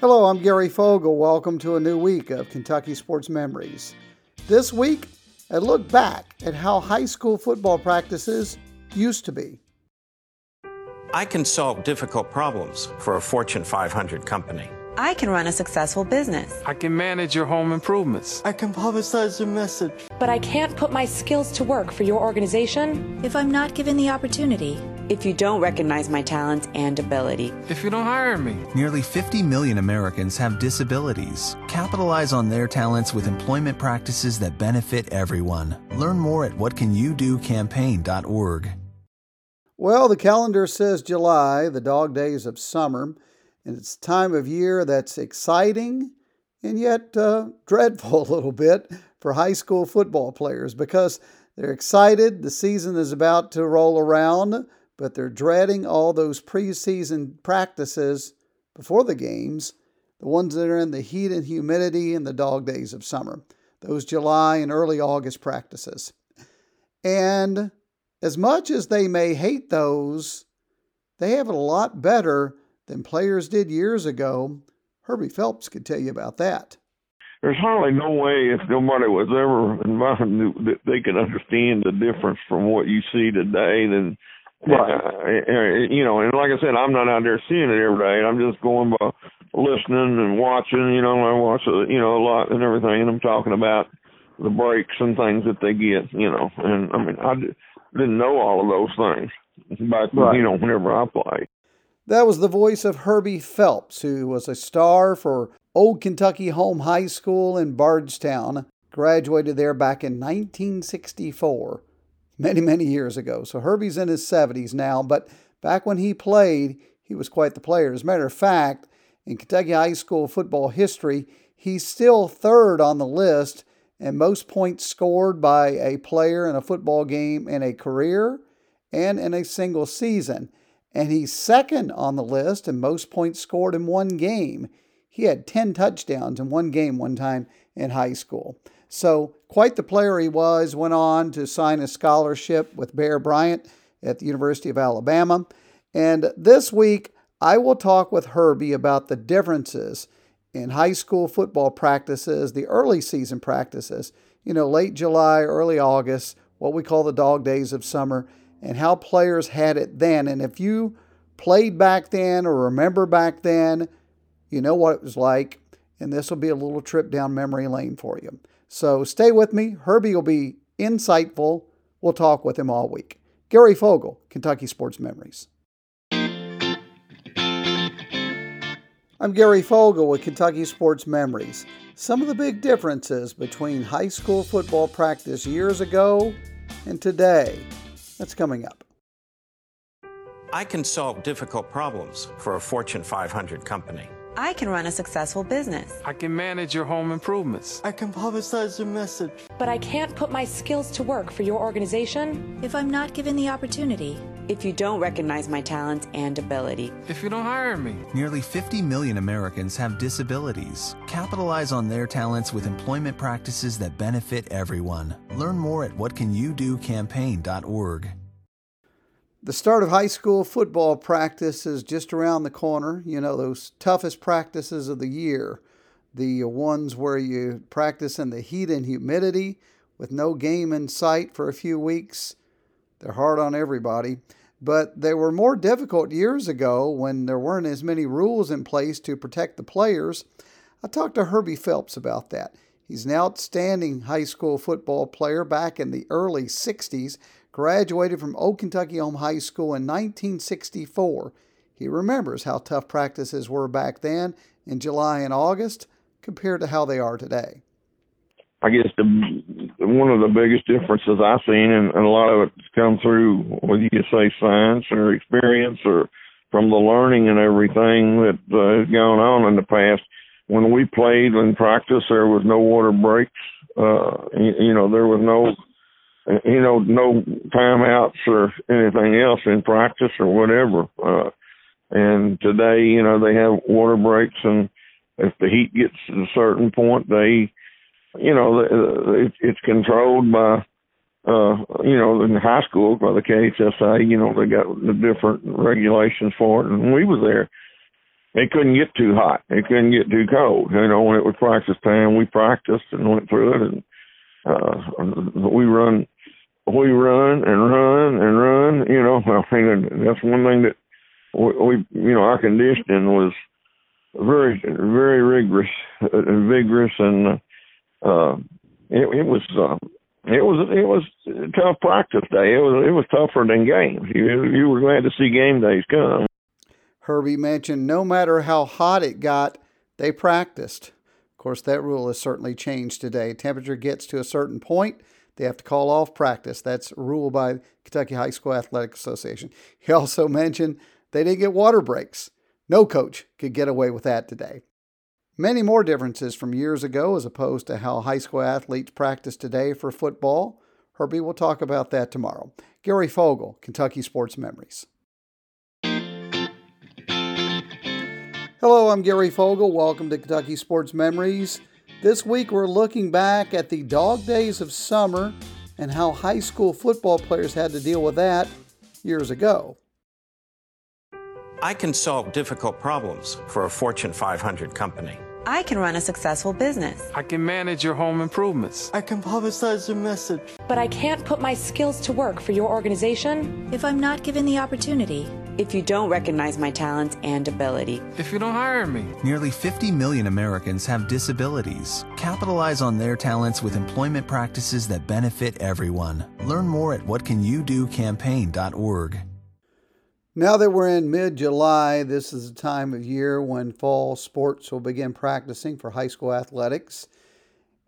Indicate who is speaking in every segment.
Speaker 1: Hello, I'm Gary Fogle. Welcome to a new week of Kentucky Sports Memories. This week, a look back at how high school football practices used to be.
Speaker 2: I can solve difficult problems for a Fortune 500 company.
Speaker 3: I can run a successful business.
Speaker 4: I can manage your home improvements.
Speaker 5: I can publicize your message.
Speaker 6: But I can't put my skills to work for your organization
Speaker 7: if I'm not given the opportunity.
Speaker 3: If you don't recognize my talents and ability.
Speaker 4: If you don't hire me.
Speaker 8: Nearly 50 million Americans have disabilities. Capitalize on their talents with employment practices that benefit everyone. Learn more at whatcanyoudocampaign.org.
Speaker 1: Well, the calendar says July, the dog days of summer. And it's a time of year that's exciting and yet uh, dreadful a little bit for high school football players because they're excited. The season is about to roll around, but they're dreading all those preseason practices before the games, the ones that are in the heat and humidity and the dog days of summer, those July and early August practices. And as much as they may hate those, they have it a lot better than players did years ago. Herbie Phelps could tell you about that.
Speaker 9: There's hardly no way if nobody was ever involved that they can understand the difference from what you see today. Then, right. uh, you know, and like I said, I'm not out there seeing it every day. I'm just going by listening and watching. You know, I watch, uh, you know, a lot and everything, and I'm talking about the breaks and things that they get. You know, and I mean, I didn't know all of those things back, right. you know, whenever I played.
Speaker 1: That was the voice of Herbie Phelps, who was a star for Old Kentucky Home High School in Bardstown. Graduated there back in 1964, many, many years ago. So Herbie's in his 70s now, but back when he played, he was quite the player. As a matter of fact, in Kentucky high school football history, he's still third on the list and most points scored by a player in a football game in a career and in a single season and he's second on the list in most points scored in one game. He had 10 touchdowns in one game one time in high school. So, quite the player he was. Went on to sign a scholarship with Bear Bryant at the University of Alabama. And this week, I will talk with Herbie about the differences in high school football practices, the early season practices, you know, late July, early August, what we call the dog days of summer, and how players had it then. And if you played back then or remember back then, you know what it was like. And this will be a little trip down memory lane for you. So stay with me. Herbie will be insightful. We'll talk with him all week. Gary Fogle, Kentucky Sports Memories. I'm Gary Fogle with Kentucky Sports Memories. Some of the big differences between high school football practice years ago and today. That's coming up.
Speaker 2: I can solve difficult problems for a Fortune 500 company.
Speaker 3: I can run a successful business.
Speaker 4: I can manage your home improvements.
Speaker 5: I can publicize your message.
Speaker 6: But I can't put my skills to work for your organization
Speaker 7: if I'm not given the opportunity.
Speaker 3: If you don't recognize my talents and ability.
Speaker 4: If you don't hire me.
Speaker 8: Nearly 50 million Americans have disabilities. Capitalize on their talents with employment practices that benefit everyone. Learn more at whatcanyoudocampaign.org.
Speaker 1: The start of high school football practice is just around the corner. You know, those toughest practices of the year. The ones where you practice in the heat and humidity with no game in sight for a few weeks. They're hard on everybody. But they were more difficult years ago when there weren't as many rules in place to protect the players. I talked to Herbie Phelps about that. He's an outstanding high school football player back in the early 60s graduated from Old Kentucky Home High School in 1964. He remembers how tough practices were back then in July and August compared to how they are today.
Speaker 9: I guess the one of the biggest differences I've seen, and, and a lot of it's come through whether you say science or experience or from the learning and everything that uh, has gone on in the past. When we played in practice, there was no water breaks. Uh, you, you know, there was no you know, no timeouts or anything else in practice or whatever. Uh, and today, you know, they have water breaks, and if the heat gets to a certain point, they, you know, it, it's controlled by, uh, you know, in high school by the KHSA. You know, they got the different regulations for it. And we was there, it couldn't get too hot. It couldn't get too cold. You know, when it was practice time, we practiced and went through it, and uh, we run, we run and run and run. You know, I mean, that's one thing that we, we you know, our conditioning was very, very rigorous, uh, vigorous, and uh, it, it was. Uh, it was it was tough practice day. It was it was tougher than games. You you were glad to see game days come.
Speaker 1: Herbie mentioned no matter how hot it got, they practiced. Of course, that rule has certainly changed today. Temperature gets to a certain point, they have to call off practice. That's ruled by Kentucky High School Athletic Association. He also mentioned they didn't get water breaks. No coach could get away with that today. Many more differences from years ago as opposed to how high school athletes practice today for football. Herbie will talk about that tomorrow. Gary Fogle, Kentucky Sports Memories. Hello, I'm Gary Fogle. Welcome to Kentucky Sports Memories. This week we're looking back at the dog days of summer and how high school football players had to deal with that years ago.
Speaker 2: I can solve difficult problems for a Fortune 500 company.
Speaker 3: I can run a successful business.
Speaker 4: I can manage your home improvements.
Speaker 5: I can publicize your message.
Speaker 6: But I can't put my skills to work for your organization
Speaker 7: if I'm not given the opportunity.
Speaker 3: If you don't recognize my talents and ability.
Speaker 4: If you don't hire me.
Speaker 8: Nearly 50 million Americans have disabilities. Capitalize on their talents with employment practices that benefit everyone. Learn more at whatcanyoudocampaign.org.
Speaker 1: Now that we're in mid July, this is the time of year when fall sports will begin practicing for high school athletics.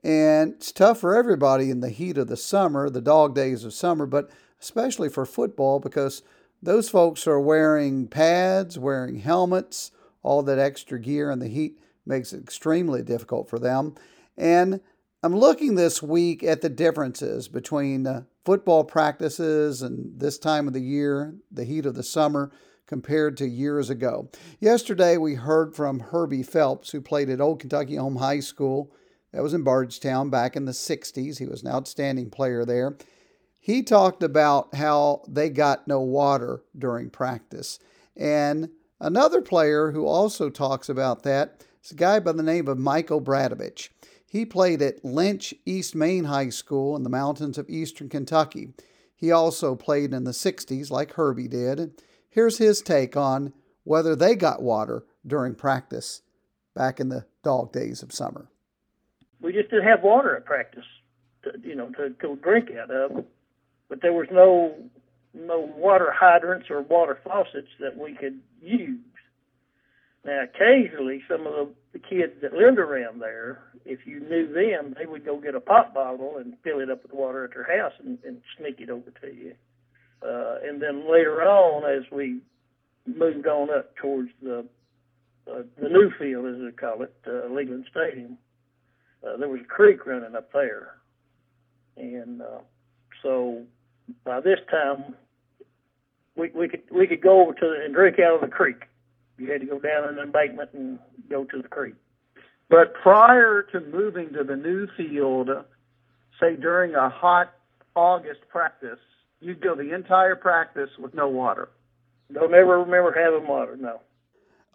Speaker 1: And it's tough for everybody in the heat of the summer, the dog days of summer, but especially for football because those folks are wearing pads, wearing helmets, all that extra gear, and the heat makes it extremely difficult for them. And I'm looking this week at the differences between uh, football practices and this time of the year, the heat of the summer, compared to years ago. Yesterday, we heard from Herbie Phelps, who played at Old Kentucky Home High School. That was in Bardstown back in the 60s. He was an outstanding player there. He talked about how they got no water during practice. And another player who also talks about that is a guy by the name of Michael Bradovich. He played at Lynch East Main High School in the mountains of eastern Kentucky. He also played in the 60s, like Herbie did. Here's his take on whether they got water during practice back in the dog days of summer.
Speaker 10: We just didn't have water at practice, to, you know, to go drink out of. Uh, But there was no no water hydrants or water faucets that we could use. Now, occasionally, some of the, the kids that lived around there, if you knew them, they would go get a pop bottle and fill it up with water at their house and, and sneak it over to you. Uh, and then later on, as we moved on up towards the uh, the new field, as they call it, uh, Leland Stadium, uh, there was a creek running up there, and uh, so by this time we we could we could go over to the, and drink out of the creek you had to go down an embankment and go to the creek.
Speaker 11: But prior to moving to the new field, say during a hot August practice, you'd go the entire practice with no water.
Speaker 10: Don't ever remember having water, no.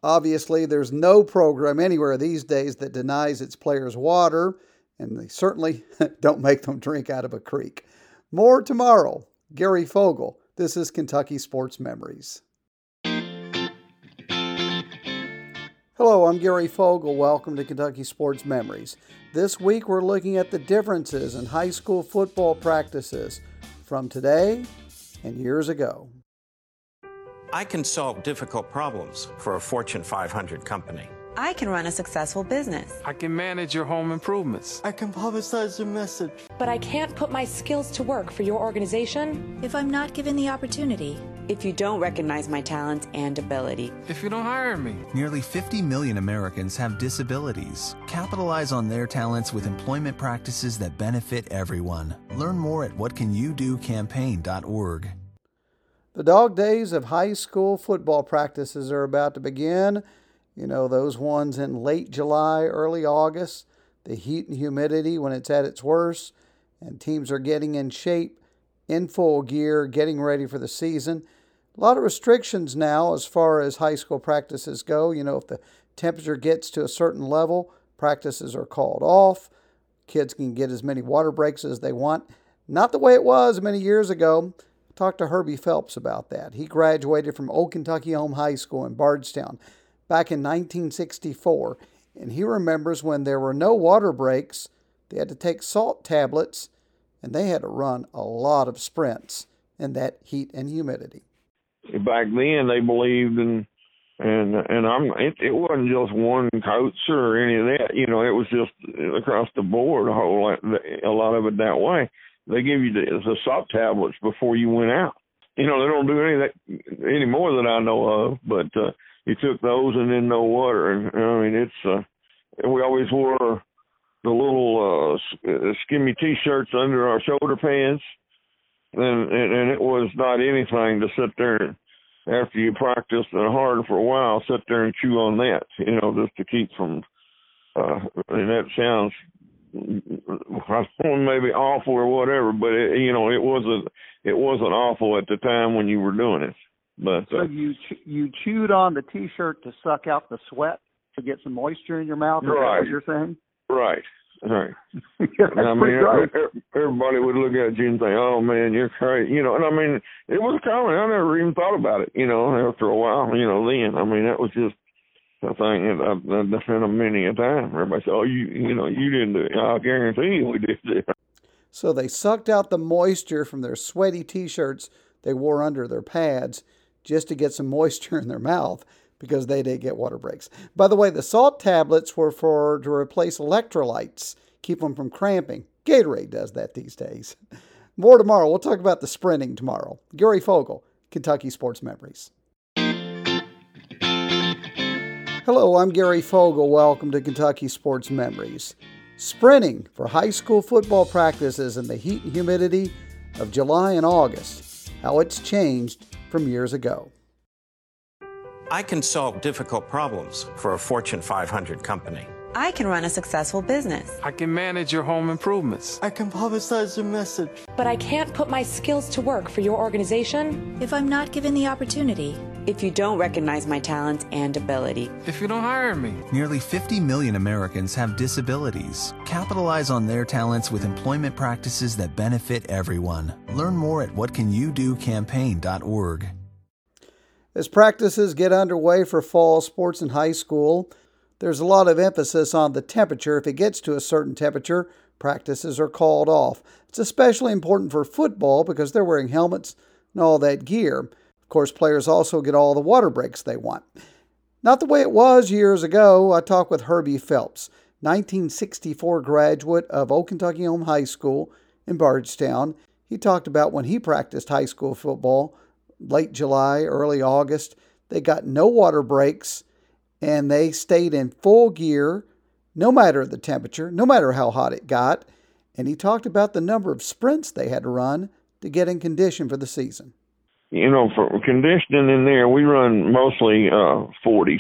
Speaker 1: Obviously, there's no program anywhere these days that denies its players water, and they certainly don't make them drink out of a creek. More tomorrow. Gary Fogle. This is Kentucky Sports Memories. Hello, I'm Gary Fogle. Welcome to Kentucky Sports Memories. This week we're looking at the differences in high school football practices from today and years ago.
Speaker 2: I can solve difficult problems for a Fortune 500 company.
Speaker 3: I can run a successful business.
Speaker 4: I can manage your home improvements.
Speaker 5: I can publicize your message.
Speaker 6: But I can't put my skills to work for your organization
Speaker 7: if I'm not given the opportunity.
Speaker 3: If you don't recognize my talents and ability.
Speaker 4: If you don't hire me.
Speaker 8: Nearly 50 million Americans have disabilities. Capitalize on their talents with employment practices that benefit everyone. Learn more at whatcanyoudocampaign.org.
Speaker 1: The dog days of high school football practices are about to begin. You know, those ones in late July, early August, the heat and humidity when it's at its worst, and teams are getting in shape, in full gear, getting ready for the season. A lot of restrictions now as far as high school practices go. You know, if the temperature gets to a certain level, practices are called off. Kids can get as many water breaks as they want. Not the way it was many years ago. Talked to Herbie Phelps about that. He graduated from Old Kentucky Home High School in Bardstown back in 1964, and he remembers when there were no water breaks, they had to take salt tablets, and they had to run a lot of sprints in that heat and humidity.
Speaker 9: Back then, they believed in and and I'm it, it wasn't just one coach or any of that. You know, it was just across the board a whole lot, a lot of it that way. They give you the, the salt tablets before you went out. You know, they don't do any of that anymore that I know of. But uh, you took those and then no water, and I mean it's. uh and we always wore the little uh, uh skimmy t-shirts under our shoulder pads, and, and and it was not anything to sit there after you practiced and hard for a while, sit there and chew on that, you know, just to keep from. Uh, and that sounds maybe awful or whatever, but it, you know, it wasn't it wasn't awful at the time when you were doing it. But
Speaker 11: uh, so you you chewed on the t-shirt to suck out the sweat to get some moisture in your mouth. Is
Speaker 9: right.
Speaker 11: what you're saying?
Speaker 9: Right. Right.
Speaker 11: yeah,
Speaker 9: I mean, everybody would look at you and think, "Oh man, you're crazy," you know. And I mean, it was common. I never even thought about it, you know. After a while, you know, then I mean, that was just a thing that I've, I've done many a time. Everybody said, "Oh, you, you know, you didn't do it." I guarantee you, we did it.
Speaker 1: So they sucked out the moisture from their sweaty T-shirts they wore under their pads just to get some moisture in their mouth because they didn't get water breaks. By the way, the salt tablets were for to replace electrolytes, keep them from cramping. Gatorade does that these days. More tomorrow. We'll talk about the sprinting tomorrow. Gary Fogle, Kentucky Sports Memories. Hello, I'm Gary Fogle. Welcome to Kentucky Sports Memories. Sprinting for high school football practices in the heat and humidity of July and August. How it's changed from years ago.
Speaker 2: I can solve difficult problems for a Fortune 500 company.
Speaker 3: I can run a successful business.
Speaker 4: I can manage your home improvements.
Speaker 5: I can publicize your message.
Speaker 6: But I can't put my skills to work for your organization
Speaker 7: if I'm not given the opportunity.
Speaker 3: If you don't recognize my talents and ability.
Speaker 4: If you don't hire me.
Speaker 8: Nearly 50 million Americans have disabilities. Capitalize on their talents with employment practices that benefit everyone. Learn more at whatcanyoudocampaign.org.
Speaker 1: As practices get underway for fall sports in high school, there's a lot of emphasis on the temperature. If it gets to a certain temperature, practices are called off. It's especially important for football because they're wearing helmets and all that gear. Of course, players also get all the water breaks they want. Not the way it was years ago. I talked with Herbie Phelps, 1964 graduate of Old Kentucky Home High School in Bardstown. He talked about when he practiced high school football late July, early August. They got no water breaks and they stayed in full gear no matter the temperature, no matter how hot it got. And he talked about the number of sprints they had to run to get in condition for the season.
Speaker 9: You know, for conditioning in there, we run mostly uh 40s,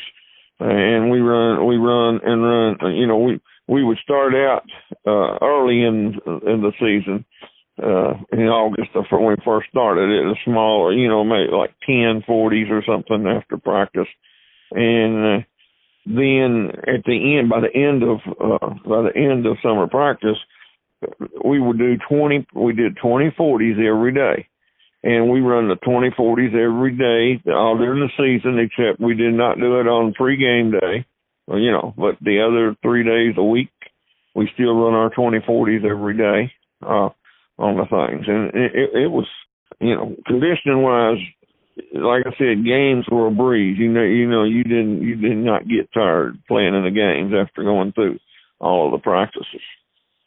Speaker 9: and we run, we run and run. You know, we we would start out uh early in in the season, uh in August when we first started it was smaller, you know, maybe like ten ten forties or something after practice. And uh, then at the end by the end of uh by the end of summer practice we would do twenty we did twenty forties every day. And we run the twenty forties every day all during the season except we did not do it on pregame day. You know, but the other three days a week we still run our twenty forties every day. Uh on the things, and it, it was, you know, conditioning wise, like I said, games were a breeze. You know, you know, you didn't, you did not get tired playing in the games after going through all of the practices.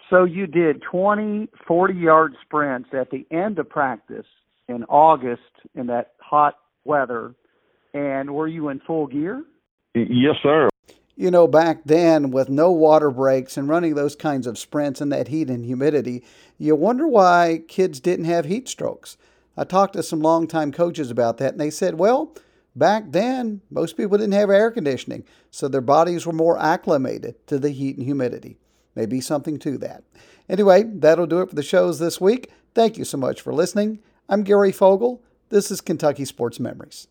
Speaker 11: So you did 20, 40 yard sprints at the end of practice in August in that hot weather, and were you in full gear?
Speaker 9: Yes, sir
Speaker 1: you know, back then with no water breaks and running those kinds of sprints in that heat and humidity, you wonder why kids didn't have heat strokes. I talked to some longtime coaches about that, and they said, well, back then, most people didn't have air conditioning, so their bodies were more acclimated to the heat and humidity. Maybe something to that. Anyway, that'll do it for the shows this week. Thank you so much for listening. I'm Gary Fogle. This is Kentucky Sports Memories.